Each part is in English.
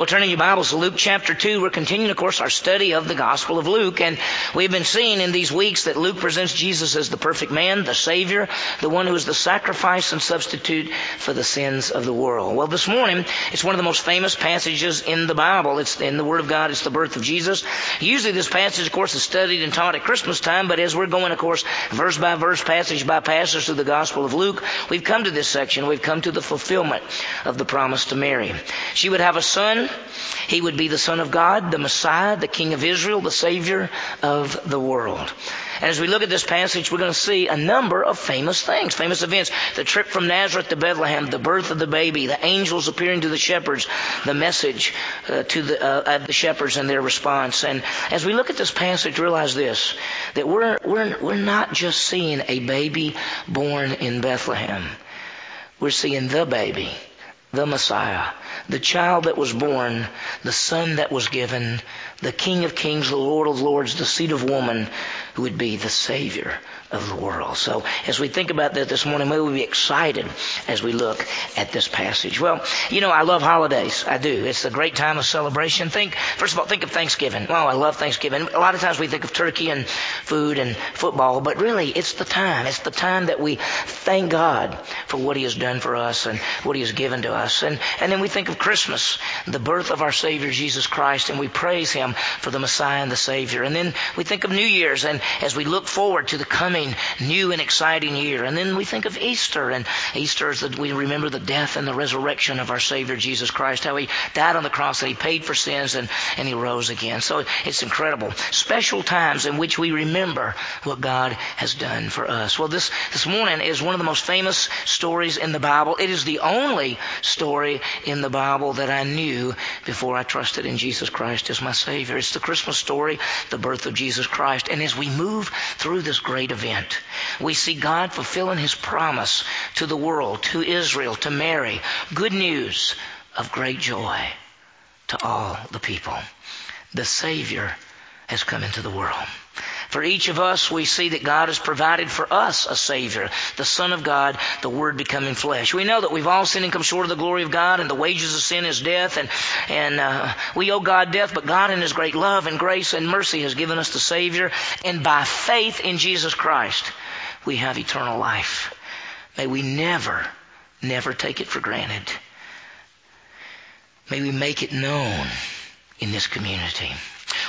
Well, turning your Bibles to Luke chapter 2, we're continuing, of course, our study of the Gospel of Luke. And we've been seeing in these weeks that Luke presents Jesus as the perfect man, the Savior, the one who is the sacrifice and substitute for the sins of the world. Well, this morning, it's one of the most famous passages in the Bible. It's in the Word of God. It's the birth of Jesus. Usually this passage, of course, is studied and taught at Christmas time, but as we're going, of course, verse by verse, passage by passage through the Gospel of Luke, we've come to this section. We've come to the fulfillment of the promise to Mary. She would have a son he would be the Son of God, the Messiah, the King of Israel, the Savior of the world. And as we look at this passage, we're going to see a number of famous things, famous events. The trip from Nazareth to Bethlehem, the birth of the baby, the angels appearing to the shepherds, the message uh, to the, uh, the shepherds and their response. And as we look at this passage, realize this, that we're, we're, we're not just seeing a baby born in Bethlehem. We're seeing the baby the Messiah, the child that was born, the son that was given, the King of kings, the Lord of lords, the seed of woman, who would be the Savior of the world. So as we think about that this morning, may we be excited as we look at this passage. Well, you know, I love holidays. I do. It's a great time of celebration. Think, first of all, think of Thanksgiving. Oh, I love Thanksgiving. A lot of times we think of turkey and food and football, but really it's the time. It's the time that we thank God for what He has done for us and what He has given to us. And, and then we think of Christmas, the birth of our Savior Jesus Christ, and we praise Him for the Messiah and the Savior. And then we think of New Year's and as we look forward to the coming new and exciting year. And then we think of Easter, and Easter is that we remember the death and the resurrection of our Savior Jesus Christ, how He died on the cross, that He paid for sins, and, and He rose again. So it's incredible. Special times in which we remember what God has done for us. Well, this, this morning is one of the most famous stories in the Bible. It is the only story in the Bible that I knew before I trusted in Jesus Christ as my Savior. It's the Christmas story, the birth of Jesus Christ. And as we move through this great event, we see God fulfilling His promise to the world, to Israel, to Mary. Good news of great joy to all the people. The Savior has come into the world. For each of us, we see that God has provided for us a Savior, the Son of God, the Word becoming flesh. We know that we've all sinned and come short of the glory of God, and the wages of sin is death, and, and uh, we owe God death, but God in His great love and grace and mercy has given us the Savior, and by faith in Jesus Christ, we have eternal life. May we never, never take it for granted. May we make it known in this community.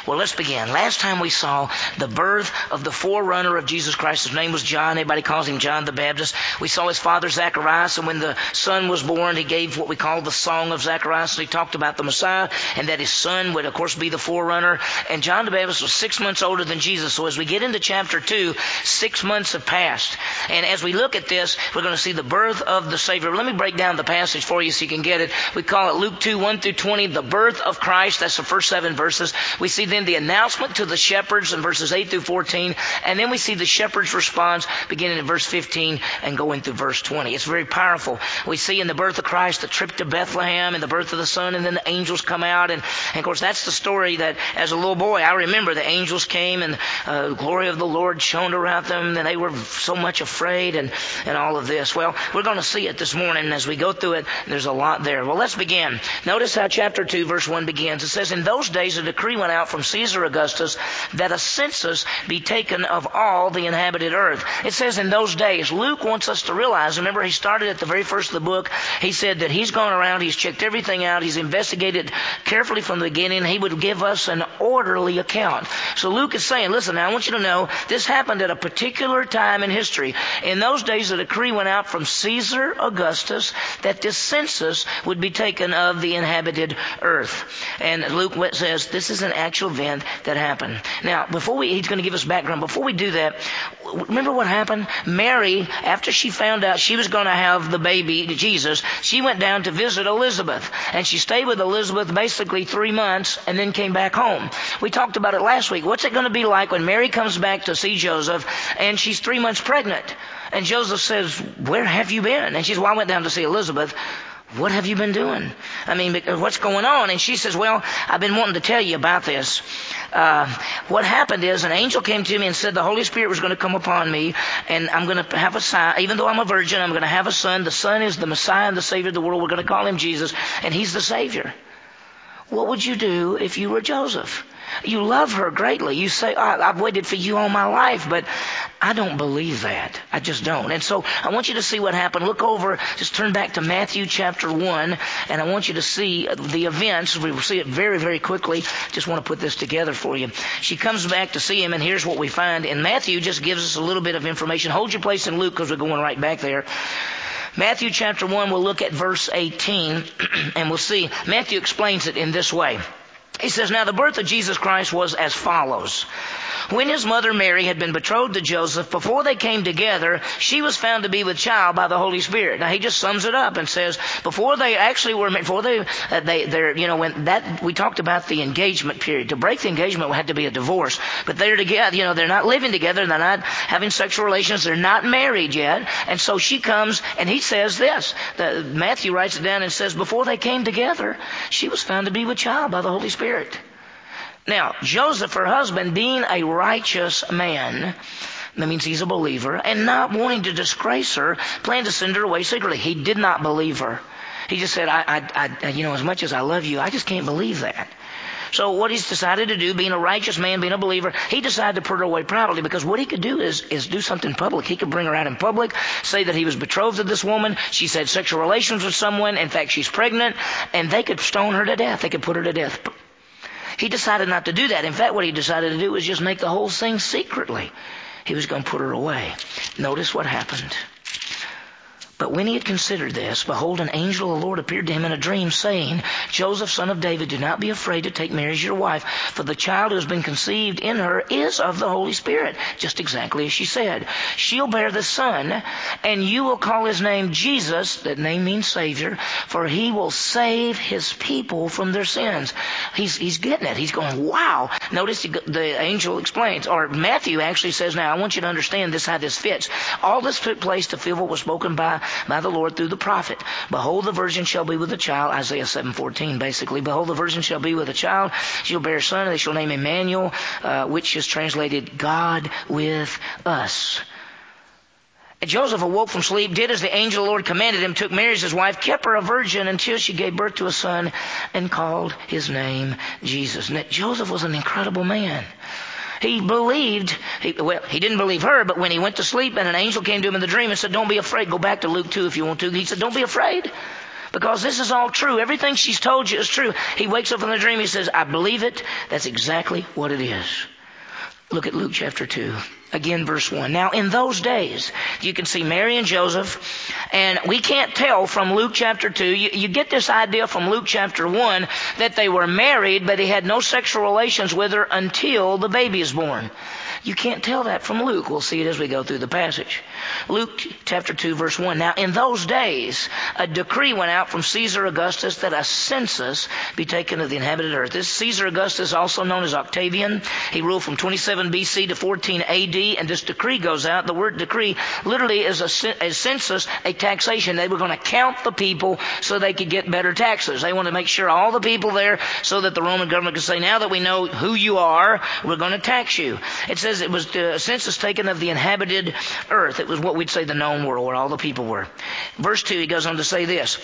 Well, let's begin. Last time we saw the birth of the forerunner of Jesus Christ. His name was John. Everybody calls him John the Baptist. We saw his father Zacharias, and when the son was born, he gave what we call the Song of Zacharias. And he talked about the Messiah, and that his son would, of course, be the forerunner. And John the Baptist was six months older than Jesus. So as we get into chapter two, six months have passed. And as we look at this, we're going to see the birth of the Savior. Let me break down the passage for you so you can get it. We call it Luke 2, 1 through 20, the birth of Christ. That's the first seven verses. We see then the announcement to the shepherds in verses 8 through 14, and then we see the shepherds' response beginning in verse 15 and going through verse 20. It's very powerful. We see in the birth of Christ the trip to Bethlehem and the birth of the Son, and then the angels come out. And, and of course, that's the story that as a little boy, I remember the angels came and uh, the glory of the Lord shone around them, and they were so much afraid and, and all of this. Well, we're going to see it this morning as we go through it. There's a lot there. Well, let's begin. Notice how chapter 2, verse 1 begins. It says, In those days a decree went out from Caesar Caesar Augustus that a census be taken of all the inhabited earth. It says in those days, Luke wants us to realize, remember he started at the very first of the book, he said that he's gone around, he's checked everything out, he's investigated carefully from the beginning, he would give us an orderly account. So Luke is saying, listen, now I want you to know this happened at a particular time in history. In those days, a decree went out from Caesar Augustus that this census would be taken of the inhabited earth. And Luke says this is an actual event that happened. Now, before we, he's going to give us background. Before we do that, remember what happened? Mary, after she found out she was going to have the baby, Jesus, she went down to visit Elizabeth. And she stayed with Elizabeth basically three months and then came back home. We talked about it last week. What's it going to be like when Mary comes back to see Joseph and she's three months pregnant? And Joseph says, Where have you been? And she says, Well, I went down to see Elizabeth. What have you been doing? I mean, what's going on? And she says, Well, I've been wanting to tell you about this. Uh, what happened is an angel came to me and said the Holy Spirit was going to come upon me, and I'm going to have a son. Even though I'm a virgin, I'm going to have a son. The son is the Messiah and the Savior of the world. We're going to call him Jesus, and he's the Savior. what would you do if you were Joseph? You love her greatly. You say, oh, I've waited for you all my life, but I don't believe that. I just don't. And so I want you to see what happened. Look over, just turn back to Matthew chapter 1, and I want you to see the events. We will see it very, very quickly. Just want to put this together for you. She comes back to see him, and here's what we find. And Matthew just gives us a little bit of information. Hold your place in Luke because we're going right back there. Matthew chapter 1, we'll look at verse 18, and we'll see. Matthew explains it in this way. He says, Now the birth of Jesus Christ was as follows. When his mother Mary had been betrothed to Joseph, before they came together, she was found to be with child by the Holy Spirit. Now he just sums it up and says, before they actually were, before they, uh, they, they're, you know, when that, we talked about the engagement period. To break the engagement had to be a divorce. But they're together, you know, they're not living together, they're not having sexual relations, they're not married yet. And so she comes and he says this. The, Matthew writes it down and says, before they came together, she was found to be with child by the Holy Spirit. Now, Joseph, her husband, being a righteous man, that means he's a believer, and not wanting to disgrace her, planned to send her away secretly. He did not believe her. He just said, I, I, I, you know, as much as I love you, I just can't believe that. So what he's decided to do, being a righteous man, being a believer, he decided to put her away privately because what he could do is, is do something public. He could bring her out in public, say that he was betrothed to this woman, she's had sexual relations with someone, in fact she's pregnant, and they could stone her to death. They could put her to death he decided not to do that. In fact, what he decided to do was just make the whole thing secretly. He was going to put her away. Notice what happened. But when he had considered this, behold, an angel of the Lord appeared to him in a dream, saying, Joseph, son of David, do not be afraid to take Mary as your wife, for the child who has been conceived in her is of the Holy Spirit, just exactly as she said. She'll bear the son, and you will call his name Jesus, that name means Savior, for he will save his people from their sins. He's, he's getting it. He's going, wow. Notice the, angel explains, or Matthew actually says, now I want you to understand this, how this fits. All this took place to fulfill what was spoken by by the Lord through the prophet. Behold, the virgin shall be with a child, Isaiah 7:14, basically. Behold, the virgin shall be with a child; she'll bear a son, and they shall name him Emmanuel, uh, which is translated God with us. And Joseph awoke from sleep, did as the angel of the Lord commanded him, took Mary as his wife, kept her a virgin until she gave birth to a son, and called his name Jesus. Now, Joseph was an incredible man. He believed, he, well, he didn't believe her, but when he went to sleep and an angel came to him in the dream and said, don't be afraid. Go back to Luke 2 if you want to. He said, don't be afraid. Because this is all true. Everything she's told you is true. He wakes up in the dream. He says, I believe it. That's exactly what it is. Look at Luke chapter 2. Again, verse 1. Now, in those days, you can see Mary and Joseph, and we can't tell from Luke chapter 2. You, you, get this idea from Luke chapter 1 that they were married, but he had no sexual relations with her until the baby is born. You can't tell that from Luke. We'll see it as we go through the passage. Luke chapter 2 verse 1. Now in those days, a decree went out from Caesar Augustus that a census be taken of the inhabited earth. This Caesar Augustus, also known as Octavian, he ruled from 27 BC to 14 AD, and this decree goes out. The word decree literally is a, a census, a taxation. They were going to count the people so they could get better taxes. They wanted to make sure all the people there so that the Roman government could say, now that we know who you are, we're going to tax you. It says says it was the census taken of the inhabited earth. It was what we'd say the known world, where all the people were. Verse 2, he goes on to say this.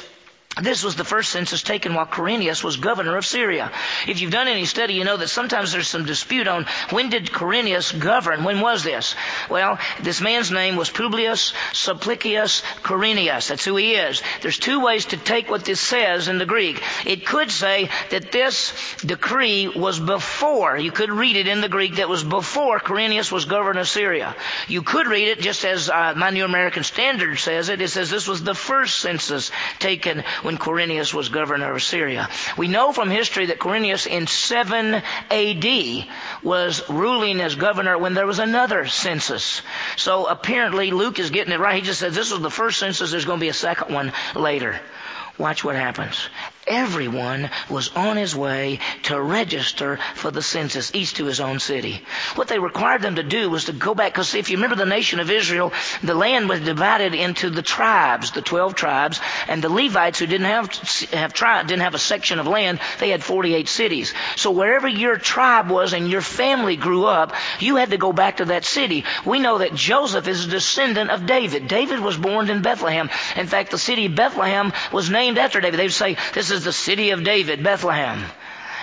This was the first census taken while Quirinius was governor of Syria. If you've done any study, you know that sometimes there's some dispute on when did Quirinius govern? When was this? Well, this man's name was Publius Sulpicius Quirinius. That's who he is. There's two ways to take what this says in the Greek. It could say that this decree was before, you could read it in the Greek, that was before Quirinius was governor of Syria. You could read it just as uh, my New American Standard says it. It says this was the first census taken when Quirinius was governor of Syria. We know from history that Quirinius in 7 AD was ruling as governor when there was another census. So apparently Luke is getting it right. He just says this was the first census, there's going to be a second one later. Watch what happens everyone was on his way to register for the census, each to his own city. What they required them to do was to go back, because if you remember the nation of Israel, the land was divided into the tribes, the 12 tribes, and the Levites who didn't have, have tribe, didn't have a section of land, they had 48 cities. So wherever your tribe was and your family grew up, you had to go back to that city. We know that Joseph is a descendant of David. David was born in Bethlehem. In fact, the city of Bethlehem was named after David. They would say, this is is the city of David, Bethlehem.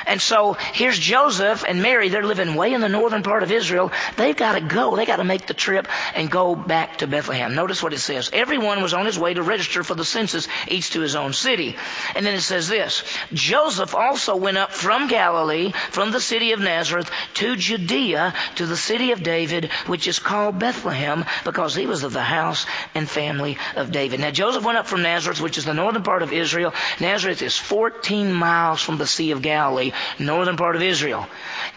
And so here's Joseph and Mary. They're living way in the northern part of Israel. They've got to go. They've got to make the trip and go back to Bethlehem. Notice what it says. Everyone was on his way to register for the census, each to his own city. And then it says this. Joseph also went up from Galilee, from the city of Nazareth, to Judea, to the city of David, which is called Bethlehem, because he was of the house and family of David. Now Joseph went up from Nazareth, which is the northern part of Israel. Nazareth is 14 miles from the Sea of Galilee northern part of Israel.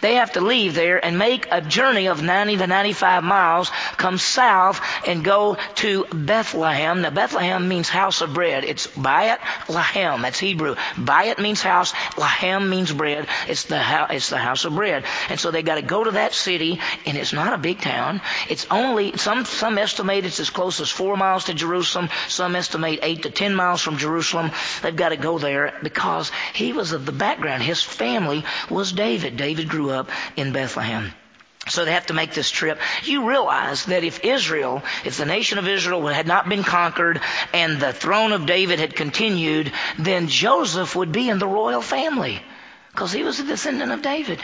They have to leave there and make a journey of 90 to 95 miles, come south and go to Bethlehem. Now Bethlehem means house of bread. It's Bayat Lahem. That's Hebrew. Bayat means house. Lahem means bread. It's the, house, it's the house of bread. And so they got to go to that city and it's not a big town. It's only, some, some estimate it's as close as four miles to Jerusalem. Some estimate eight to ten miles from Jerusalem. They've got to go there because he was of the background. His family was David. David grew up in Bethlehem. So they have to make this trip. You realize that if Israel, if the nation of Israel had not been conquered and the throne of David had continued, then Joseph would be in the royal family because he was a descendant of David.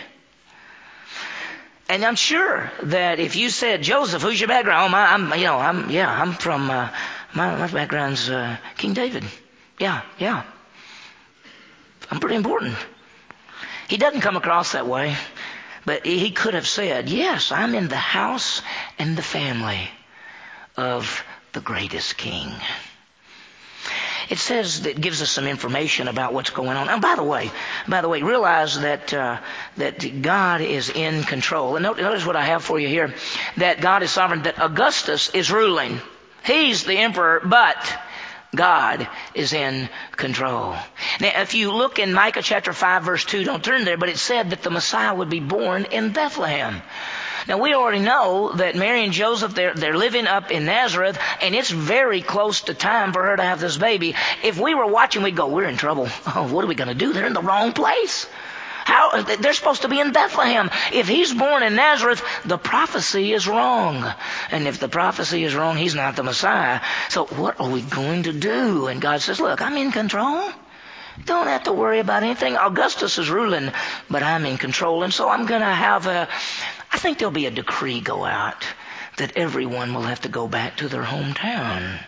And I'm sure that if you said, Joseph, who's your background? Oh, my, I'm, you know, I'm, yeah, I'm from, uh, my, my background's uh, King David. Yeah, yeah. I'm pretty important. He doesn't come across that way, but he could have said, Yes, I'm in the house and the family of the greatest king. It says that gives us some information about what's going on. And by the way, by the way, realize that uh, that God is in control. And notice what I have for you here: that God is sovereign. That Augustus is ruling. He's the emperor, but God is in control. Now, if you look in Micah chapter 5 verse 2, don't turn there, but it said that the Messiah would be born in Bethlehem. Now we already know that Mary and Joseph, they're, they're living up in Nazareth, and it's very close to time for her to have this baby. If we were watching, we'd go, we're in trouble. Oh, what are we going to do? They're in the wrong place. How, they're supposed to be in Bethlehem. If he's born in Nazareth, the prophecy is wrong. And if the prophecy is wrong, he's not the Messiah. So what are we going to do? And God says, look, I'm in control. Don't have to worry about anything. Augustus is ruling, but I'm in control. And so I'm going to have a, I think there'll be a decree go out that everyone will have to go back to their hometown.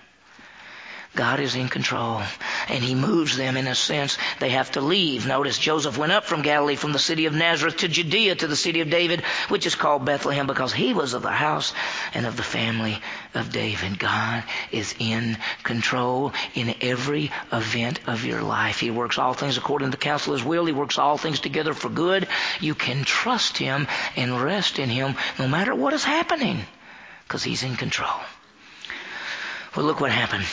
God is in control. And He moves them in a sense. They have to leave. Notice Joseph went up from Galilee from the city of Nazareth to Judea to the city of David, which is called Bethlehem because he was of the house and of the family of David. God is in control in every event of your life. He works all things according to the counsel of His will. He works all things together for good. You can trust Him and rest in Him no matter what is happening because He's in control. Well, look what happened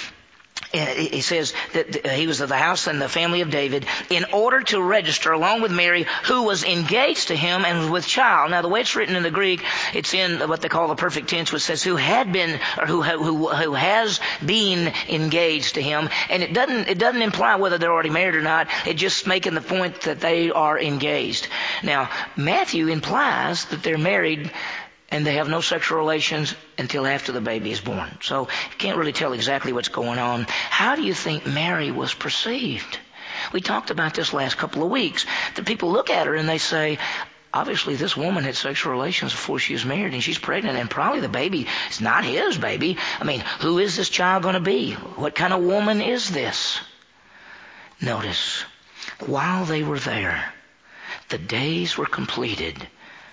he says that he was of the house and the family of David in order to register along with Mary who was engaged to him and was with child. Now the way it's written in the Greek, it's in what they call the perfect tense which says who had been or who, who, who has been engaged to him. And it doesn't, it doesn't imply whether they're already married or not. It's just making the point that they are engaged. Now Matthew implies that they're married and they have no sexual relations until after the baby is born. So you can't really tell exactly what's going on. How do you think Mary was perceived? We talked about this last couple of weeks. The people look at her and they say, obviously this woman had sexual relations before she was married and she's pregnant and probably the baby is not his baby. I mean, who is this child going to be? What kind of woman is this? Notice, while they were there, the days were completed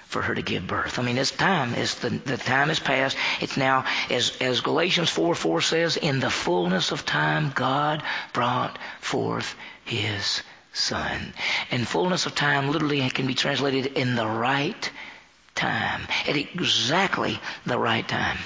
for her to give birth. I mean, it's time. It's the, the time has passed. It's now, as, as Galatians 4 4 says, in the fullness of time, God brought forth His Son. And fullness of time literally can be translated in the right time, at exactly the right time.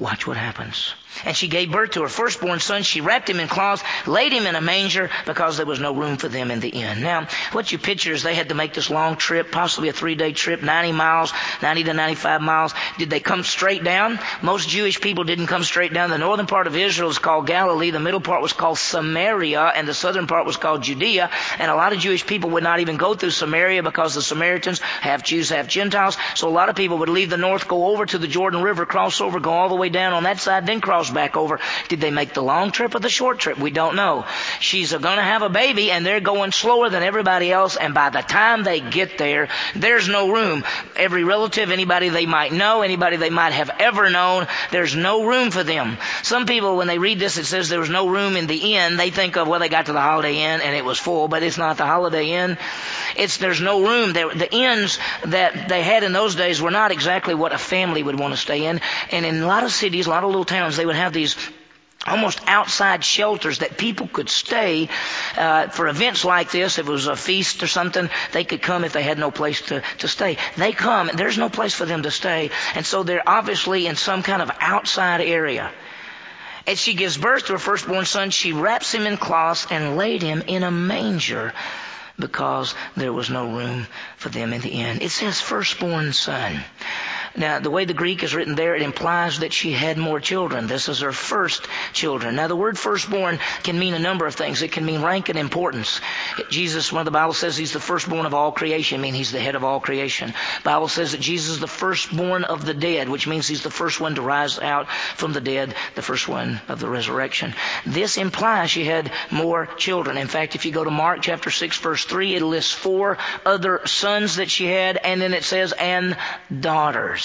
Watch what happens. And she gave birth to her firstborn son. She wrapped him in cloths, laid him in a manger because there was no room for them in the inn. Now, what you picture is they had to make this long trip, possibly a three day trip, 90 miles, 90 to 95 miles. Did they come straight down? Most Jewish people didn't come straight down. The northern part of Israel is called Galilee. The middle part was called Samaria and the southern part was called Judea. And a lot of Jewish people would not even go through Samaria because the Samaritans, half Jews, half Gentiles. So a lot of people would leave the north, go over to the Jordan River, cross over, go all the way way down on that side, then cross back over. Did they make the long trip or the short trip? We don't know. She's going to have a baby and they're going slower than everybody else and by the time they get there, there's no room. Every relative, anybody they might know, anybody they might have ever known, there's no room for them. Some people, when they read this, it says there was no room in the inn. They think of, well, they got to the Holiday Inn and it was full, but it's not the Holiday Inn. It's, there's no room. There, the inns that they had in those days were not exactly what a family would want to stay in. And in a lot of cities, a lot of little towns, they would have these almost outside shelters that people could stay uh, for events like this. If it was a feast or something, they could come if they had no place to, to stay. They come, there's no place for them to stay, and so they're obviously in some kind of outside area. As she gives birth to her firstborn son, she wraps him in cloths and laid him in a manger because there was no room for them in the inn. It says firstborn son. Now, the way the Greek is written there, it implies that she had more children. This is her first children. Now, the word firstborn can mean a number of things. It can mean rank and importance. Jesus, when the Bible says he's the firstborn of all creation, mean he's the head of all creation. The Bible says that Jesus is the firstborn of the dead, which means he's the first one to rise out from the dead, the first one of the resurrection. This implies she had more children. In fact, if you go to Mark chapter 6 verse 3, it lists four other sons that she had, and then it says, and daughters.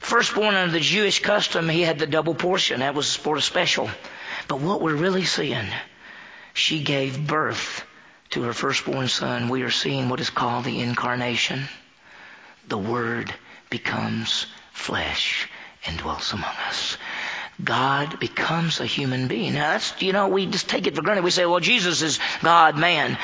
Firstborn under the Jewish custom, he had the double portion. That was for a special. But what we're really seeing, she gave birth to her firstborn son. We are seeing what is called the incarnation. The Word becomes flesh and dwells among us. God becomes a human being. Now that's, you know, we just take it for granted. We say, well, Jesus is God, man.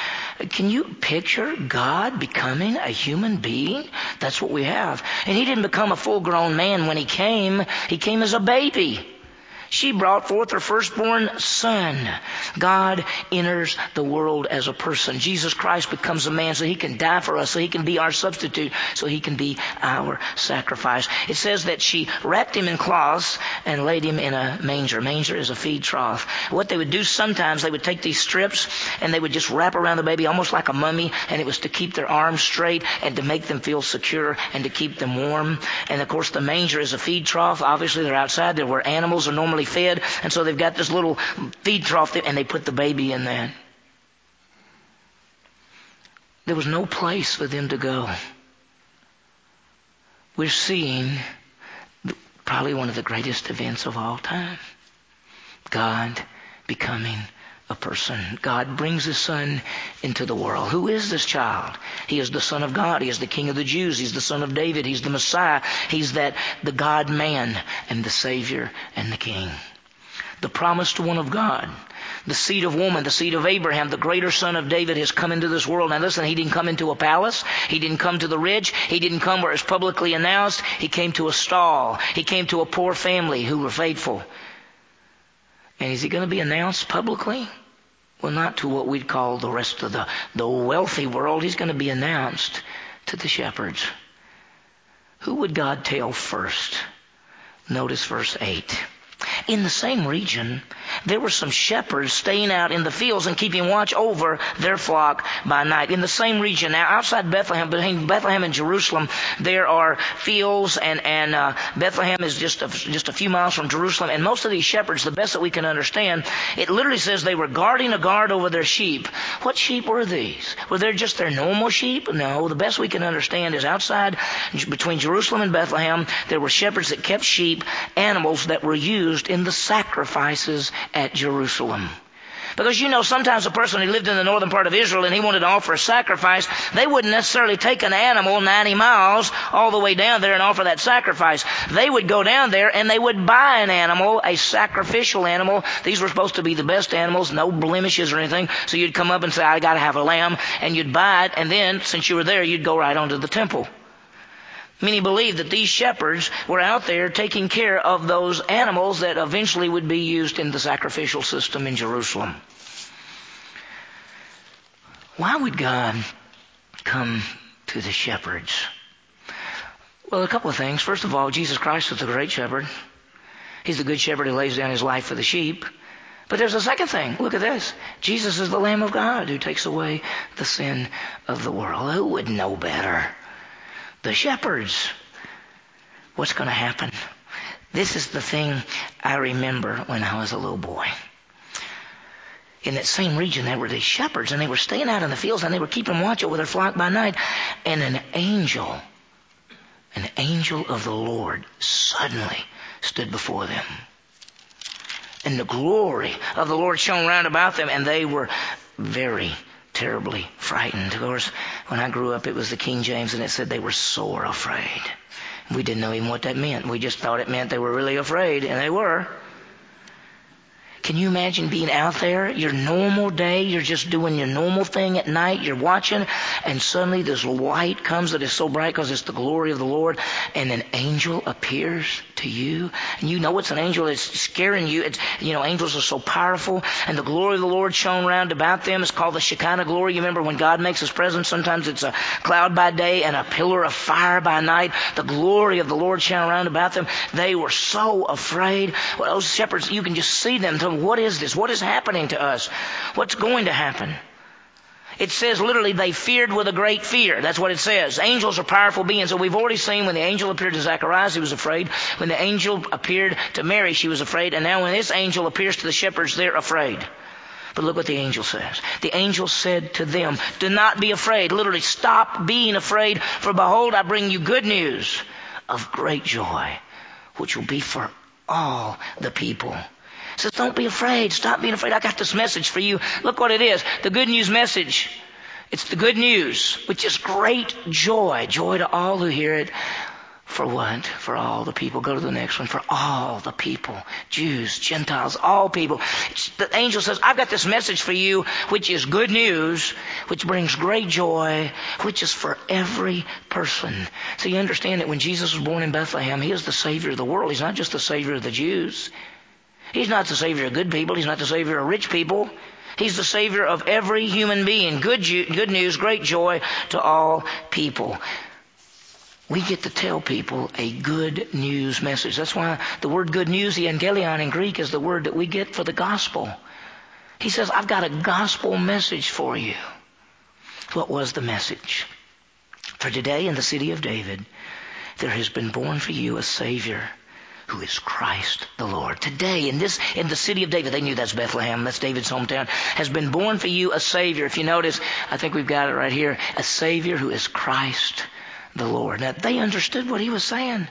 Can you picture God becoming a human being? That's what we have. And he didn't become a full grown man when he came. He came as a baby. She brought forth her firstborn son. God enters the world as a person. Jesus Christ becomes a man so he can die for us, so he can be our substitute, so he can be our sacrifice. It says that she wrapped him in cloths and laid him in a manger. Manger is a feed trough. What they would do sometimes, they would take these strips and they would just wrap around the baby almost like a mummy, and it was to keep their arms straight and to make them feel secure and to keep them warm. And of course, the manger is a feed trough. Obviously, they're outside. There where animals are normally fed, and so they've got this little feed trough there, and they put the baby in that. There was no place for them to go. We're seeing probably one of the greatest events of all time. God becoming a person. God brings His Son into the world. Who is this child? He is the Son of God. He is the King of the Jews. He's the Son of David. He's the Messiah. He's that, the God man and the Savior and the King. The promised one of God. The seed of woman, the seed of Abraham, the greater son of David has come into this world. Now listen, he didn't come into a palace. He didn't come to the rich. He didn't come where it's publicly announced. He came to a stall. He came to a poor family who were faithful. And is he going to be announced publicly? Well, not to what we'd call the rest of the, the wealthy world. He's going to be announced to the shepherds. Who would God tell first? Notice verse 8. In the same region, there were some shepherds staying out in the fields and keeping watch over their flock by night. In the same region, now outside Bethlehem, between Bethlehem and Jerusalem, there are fields, and and uh, Bethlehem is just a, just a few miles from Jerusalem. And most of these shepherds, the best that we can understand, it literally says they were guarding a guard over their sheep. What sheep were these? Were they just their normal sheep? No. The best we can understand is outside between Jerusalem and Bethlehem, there were shepherds that kept sheep, animals that were used in the sacrifices at Jerusalem. Because you know, sometimes a person who lived in the northern part of Israel and he wanted to offer a sacrifice, they wouldn't necessarily take an animal 90 miles all the way down there and offer that sacrifice. They would go down there and they would buy an animal, a sacrificial animal. These were supposed to be the best animals, no blemishes or anything. So you'd come up and say, I gotta have a lamb, and you'd buy it, and then, since you were there, you'd go right on to the temple. Many believe that these shepherds were out there taking care of those animals that eventually would be used in the sacrificial system in Jerusalem. Why would God come to the shepherds? Well, a couple of things. First of all, Jesus Christ is the great shepherd. He's the good shepherd who lays down his life for the sheep. But there's a second thing. Look at this. Jesus is the Lamb of God who takes away the sin of the world. Who would know better? The shepherds. What's going to happen? This is the thing I remember when I was a little boy. In that same region, there were these shepherds, and they were staying out in the fields, and they were keeping watch over their flock by night. And an angel, an angel of the Lord, suddenly stood before them. And the glory of the Lord shone round about them, and they were very terribly frightened. Of course, when I grew up, it was the King James, and it said they were sore afraid. We didn't know even what that meant. We just thought it meant they were really afraid, and they were. Can you imagine being out there, your normal day, you're just doing your normal thing at night, you're watching, and suddenly this light comes that is so bright because it's the glory of the Lord, and an angel appears to you, and you know it's an angel it's scaring you. It's, you know, angels are so powerful, and the glory of the Lord shone round about them. It's called the Shekinah glory. You remember when God makes his presence, sometimes it's a cloud by day and a pillar of fire by night. The glory of the Lord shone round about them. They were so afraid. Well, those shepherds, you can just see them. What is this? What is happening to us? What's going to happen? It says literally they feared with a great fear. That's what it says. Angels are powerful beings. So we've already seen when the angel appeared to Zacharias, he was afraid. When the angel appeared to Mary, she was afraid. And now when this angel appears to the shepherds, they're afraid. But look what the angel says. The angel said to them, Do not be afraid. Literally, stop being afraid. For behold, I bring you good news of great joy, which will be for all the people says, don't be afraid. Stop being afraid. I got this message for you. Look what it is. The good news message. It's the good news, which is great joy. Joy to all who hear it. For what? For all the people. Go to the next one. For all the people. Jews, Gentiles, all people. It's, the angel says, I've got this message for you, which is good news, which brings great joy, which is for every person. So you understand that when Jesus was born in Bethlehem, He is the Savior of the world. He's not just the Savior of the Jews. He's not the Savior of good people. He's not the Savior of rich people. He's the Savior of every human being. Good, good news, great joy to all people. We get to tell people a good news message. That's why the word good news, the euangelion in Greek, is the word that we get for the gospel. He says, I've got a gospel message for you. What was the message? For today in the city of David, there has been born for you a Savior who is Christ the Lord. Today, in this, in the city of David, they knew that's Bethlehem, that's David's hometown, has been born for you a Savior. If you notice, I think we've got it right here, a Savior who is Christ the Lord. Now, they understood what he was saying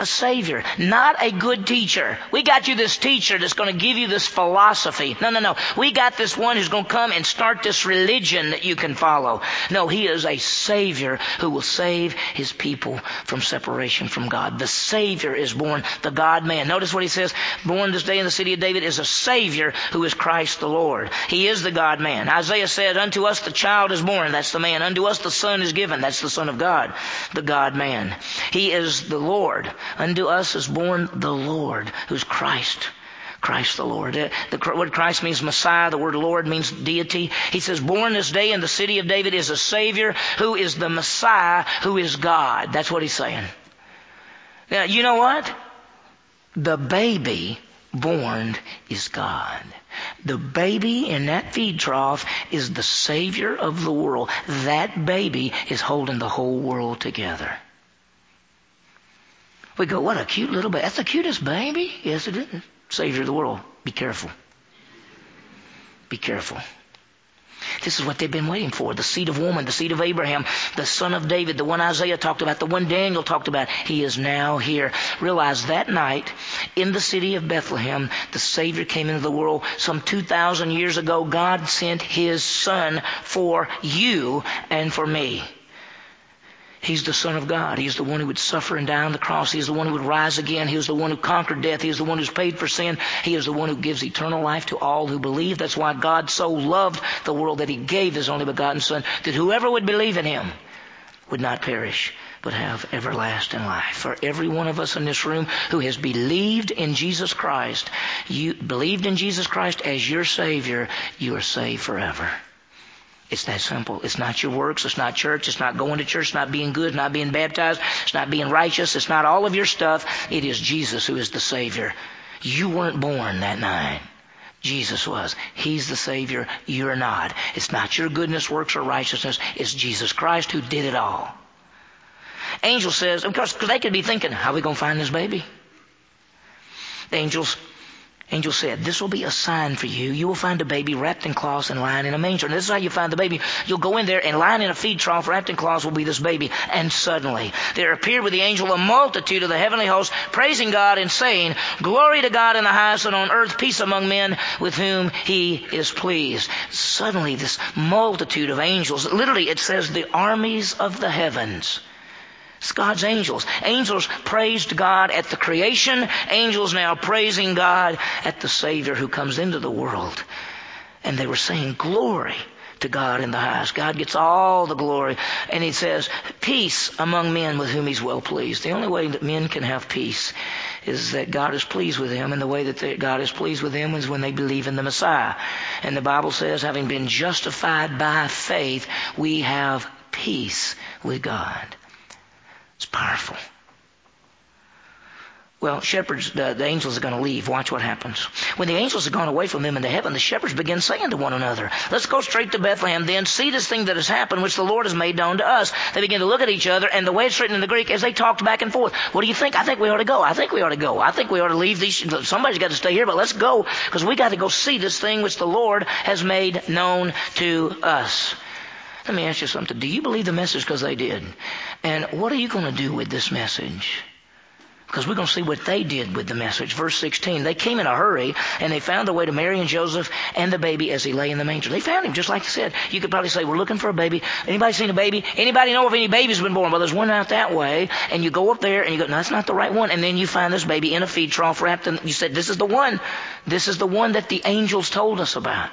a savior, not a good teacher. We got you this teacher that's going to give you this philosophy. No, no, no. We got this one who's going to come and start this religion that you can follow. No, he is a savior who will save his people from separation from God. The savior is born, the God man. Notice what he says. Born this day in the city of David is a savior who is Christ the Lord. He is the God man. Isaiah said, unto us the child is born. That's the man. Unto us the son is given. That's the son of God. The God man. He is the Lord. Unto us is born the Lord, who's Christ. Christ the Lord. Uh, the word Christ means Messiah. The word Lord means deity. He says, born this day in the city of David is a Savior who is the Messiah, who is God. That's what he's saying. Now, you know what? The baby born is God. The baby in that feed trough is the Savior of the world. That baby is holding the whole world together. We go, what a cute little baby. That's the cutest baby. Yes, it is. Savior of the world. Be careful. Be careful. This is what they've been waiting for. The seed of woman, the seed of Abraham, the son of David, the one Isaiah talked about, the one Daniel talked about. He is now here. Realize that night in the city of Bethlehem, the Savior came into the world some 2,000 years ago. God sent His Son for you and for me. He's the Son of God. He's the one who would suffer and die on the cross. He's the one who would rise again. He is the one who conquered death. He is the one who's paid for sin. He is the one who gives eternal life to all who believe. That's why God so loved the world that He gave His only begotten Son, that whoever would believe in Him would not perish, but have everlasting life. For every one of us in this room who has believed in Jesus Christ, you believed in Jesus Christ as your Savior, you are saved forever. It's that simple. It's not your works. It's not church. It's not going to church. It's not being good. It's not being baptized. It's not being righteous. It's not all of your stuff. It is Jesus who is the Savior. You weren't born that night. Jesus was. He's the Savior. You're not. It's not your goodness, works, or righteousness. It's Jesus Christ who did it all. Angel says, of course, because they could be thinking, how are we going to find this baby? The angels angel said, This will be a sign for you. You will find a baby wrapped in cloths and lying in a manger. And this is how you find the baby. You'll go in there and lying in a feed trough wrapped in cloths will be this baby. And suddenly there appeared with the angel a multitude of the heavenly host, praising God and saying, Glory to God in the highest and on earth peace among men with whom he is pleased. Suddenly this multitude of angels, literally it says the armies of the heavens it's God's angels. Angels praised God at the creation. Angels now praising God at the Savior who comes into the world. And they were saying, Glory to God in the highest. God gets all the glory. And He says, Peace among men with whom He's well pleased. The only way that men can have peace is that God is pleased with them. And the way that God is pleased with them is when they believe in the Messiah. And the Bible says, having been justified by faith, we have peace with God. It's powerful. Well, shepherds, the, the angels are going to leave. Watch what happens. When the angels have gone away from them into heaven, the shepherds begin saying to one another, Let's go straight to Bethlehem, then see this thing that has happened, which the Lord has made known to us. They begin to look at each other, and the way it's written in the Greek, as they talked back and forth, What do you think? I think we ought to go. I think we ought to go. I think we ought to leave these. Somebody's got to stay here, but let's go, because we got to go see this thing which the Lord has made known to us. Let me ask you something. Do you believe the message because they did? And what are you going to do with this message? Because we're going to see what they did with the message. Verse 16, they came in a hurry and they found the way to Mary and Joseph and the baby as he lay in the manger. They found him, just like I said. You could probably say, we're looking for a baby. Anybody seen a baby? Anybody know if any baby's been born? Well, there's one out that way. And you go up there and you go, no, that's not the right one. And then you find this baby in a feed trough wrapped in, you said, this is the one. This is the one that the angels told us about.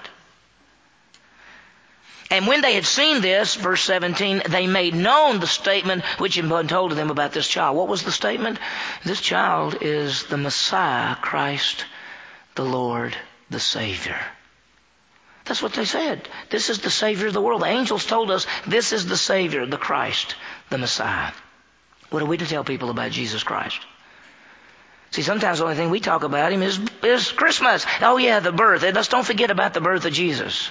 And when they had seen this, verse 17, they made known the statement which had been told to them about this child. What was the statement? This child is the Messiah, Christ, the Lord, the Savior. That's what they said. This is the Savior of the world. The angels told us this is the Savior, the Christ, the Messiah. What are we to tell people about Jesus Christ? See, sometimes the only thing we talk about him is, is Christmas. Oh yeah, the birth. Let's don't forget about the birth of Jesus.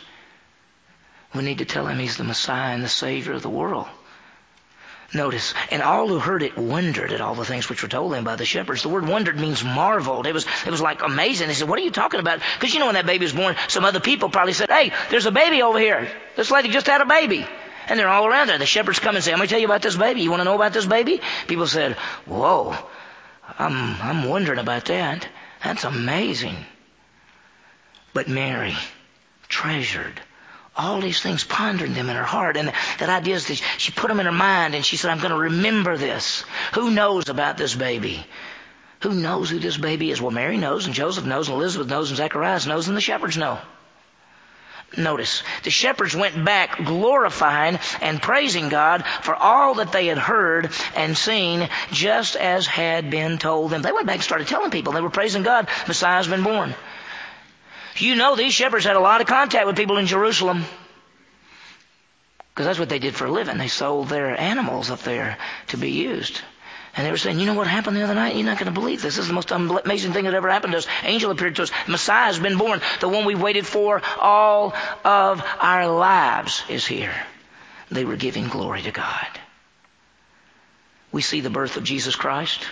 We need to tell him he's the Messiah and the Savior of the world. Notice, and all who heard it wondered at all the things which were told them by the shepherds. The word wondered means marveled. It was, it was like amazing. They said, what are you talking about? Because you know when that baby was born, some other people probably said, hey, there's a baby over here. This lady just had a baby. And they're all around there. The shepherds come and say, I'm going to tell you about this baby. You want to know about this baby? People said, whoa, I'm, I'm wondering about that. That's amazing. But Mary treasured all these things, pondering them in her heart. And that idea is that she put them in her mind and she said, I'm going to remember this. Who knows about this baby? Who knows who this baby is? Well, Mary knows, and Joseph knows, and Elizabeth knows, and Zacharias knows, and the shepherds know. Notice, the shepherds went back glorifying and praising God for all that they had heard and seen, just as had been told them. They went back and started telling people. They were praising God. Messiah's been born. You know these shepherds had a lot of contact with people in Jerusalem. Because that's what they did for a living. They sold their animals up there to be used. And they were saying, you know what happened the other night? You're not going to believe this. This is the most amazing thing that ever happened to us. Angel appeared to us. Messiah has been born. The one we've waited for all of our lives is here. They were giving glory to God. We see the birth of Jesus Christ.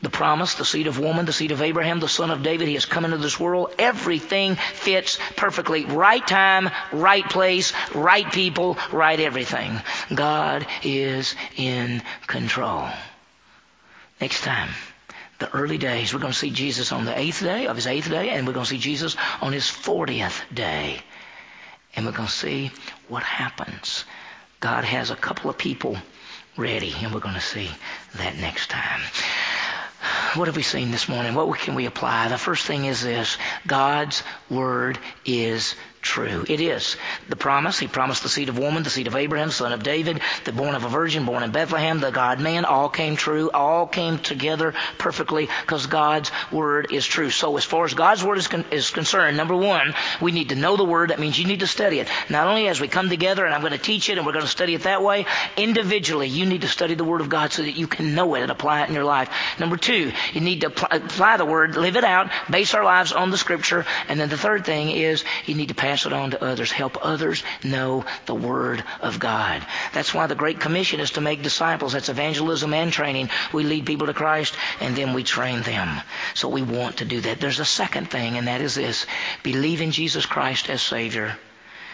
The promise, the seed of woman, the seed of Abraham, the son of David, he has come into this world. Everything fits perfectly. Right time, right place, right people, right everything. God is in control. Next time, the early days, we're going to see Jesus on the eighth day of his eighth day, and we're going to see Jesus on his 40th day. And we're going to see what happens. God has a couple of people ready, and we're going to see that next time what have we seen this morning? What can we apply? The first thing is this God's Word is true. It is. The promise, he promised the seed of woman, the seed of Abraham, son of David, the born of a virgin, born in Bethlehem, the God man, all came true, all came together perfectly because God's word is true. So as far as God's word is, con- is concerned, number one, we need to know the word. That means you need to study it. Not only as we come together and I'm going to teach it and we're going to study it that way, individually you need to study the word of God so that you can know it and apply it in your life. Number two, you need to apply the word, live it out, base our lives on the scripture. And then the third thing is you need to pass pass it on to others. Help others know the Word of God. That's why the Great Commission is to make disciples. That's evangelism and training. We lead people to Christ and then we train them. So we want to do that. There's a second thing and that is this. Believe in Jesus Christ as Savior.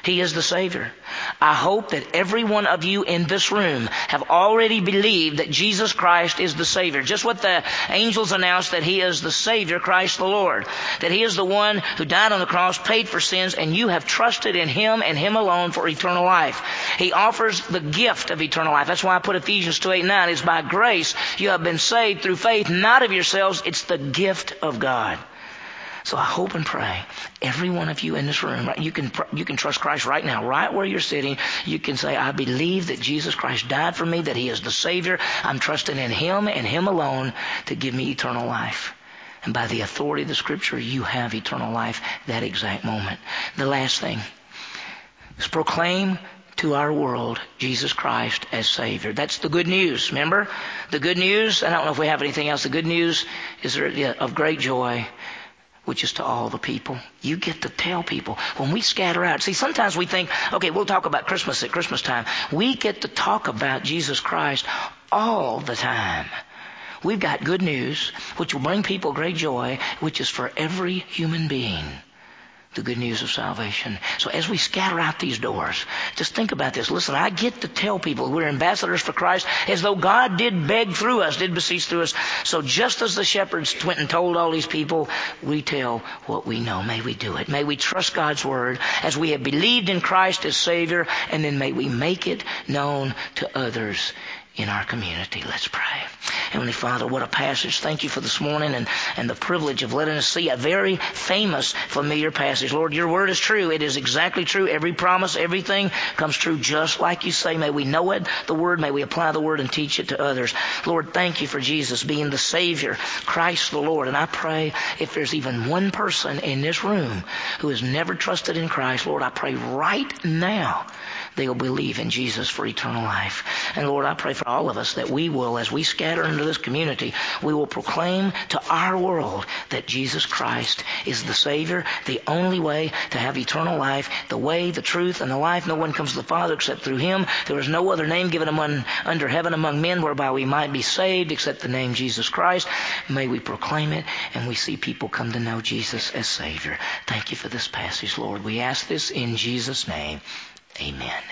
He is the Savior. I hope that every one of you in this room have already believed that Jesus Christ is the Savior. Just what the angels announced that He is the Savior, Christ the Lord. That He is the one who died on the cross, paid for sins, and you have trusted in Him and Him alone for eternal life. He offers the gift of eternal life. That's why I put Ephesians 2, 8, 9. It's by grace you have been saved through faith, not of yourselves. It's the gift of God. So I hope and pray every one of you in this room, right, you can you can trust Christ right now, right where you're sitting. You can say, I believe that Jesus Christ died for me, that He is the Savior. I'm trusting in Him and Him alone to give me eternal life. And by the authority of the Scripture, you have eternal life that exact moment. The last thing is proclaim to our world Jesus Christ as Savior. That's the good news. Remember? The good news, I don't know if we have anything else. The good news is of great joy which is to all the people. You get to tell people. When we scatter out, see, sometimes we think, okay, we'll talk about Christmas at Christmas time. We get to talk about Jesus Christ all the time. We've got good news, which will bring people great joy, which is for every human being the good news of salvation. So as we scatter out these doors, just think about this. Listen, I get to tell people we're ambassadors for Christ as though God did beg through us, did beseech through us. So just as the shepherds went and told all these people, we tell what we know. May we do it. May we trust God's word as we have believed in Christ as Savior, and then may we make it known to others in our community. Let's pray. Heavenly Father, what a passage. Thank you for this morning and, and the privilege of letting us see a very famous, familiar passage. Lord, your word is true. It is exactly true. Every promise, everything comes true just like you say. May we know it, the word. May we apply the word and teach it to others. Lord, thank you for Jesus being the Savior, Christ the Lord. And I pray if there's even one person in this room who has never trusted in Christ, Lord, I pray right now they'll believe in Jesus for eternal life. And Lord, I pray for all of us that we will, as we scatter into this community, we will proclaim to our world that Jesus Christ is the Savior, the only way to have eternal life, the way, the truth, and the life. No one comes to the Father except through Him. There is no other name given among, under heaven among men whereby we might be saved except the name Jesus Christ. May we proclaim it and we see people come to know Jesus as Savior. Thank you for this passage, Lord. We ask this in Jesus' name. Amen.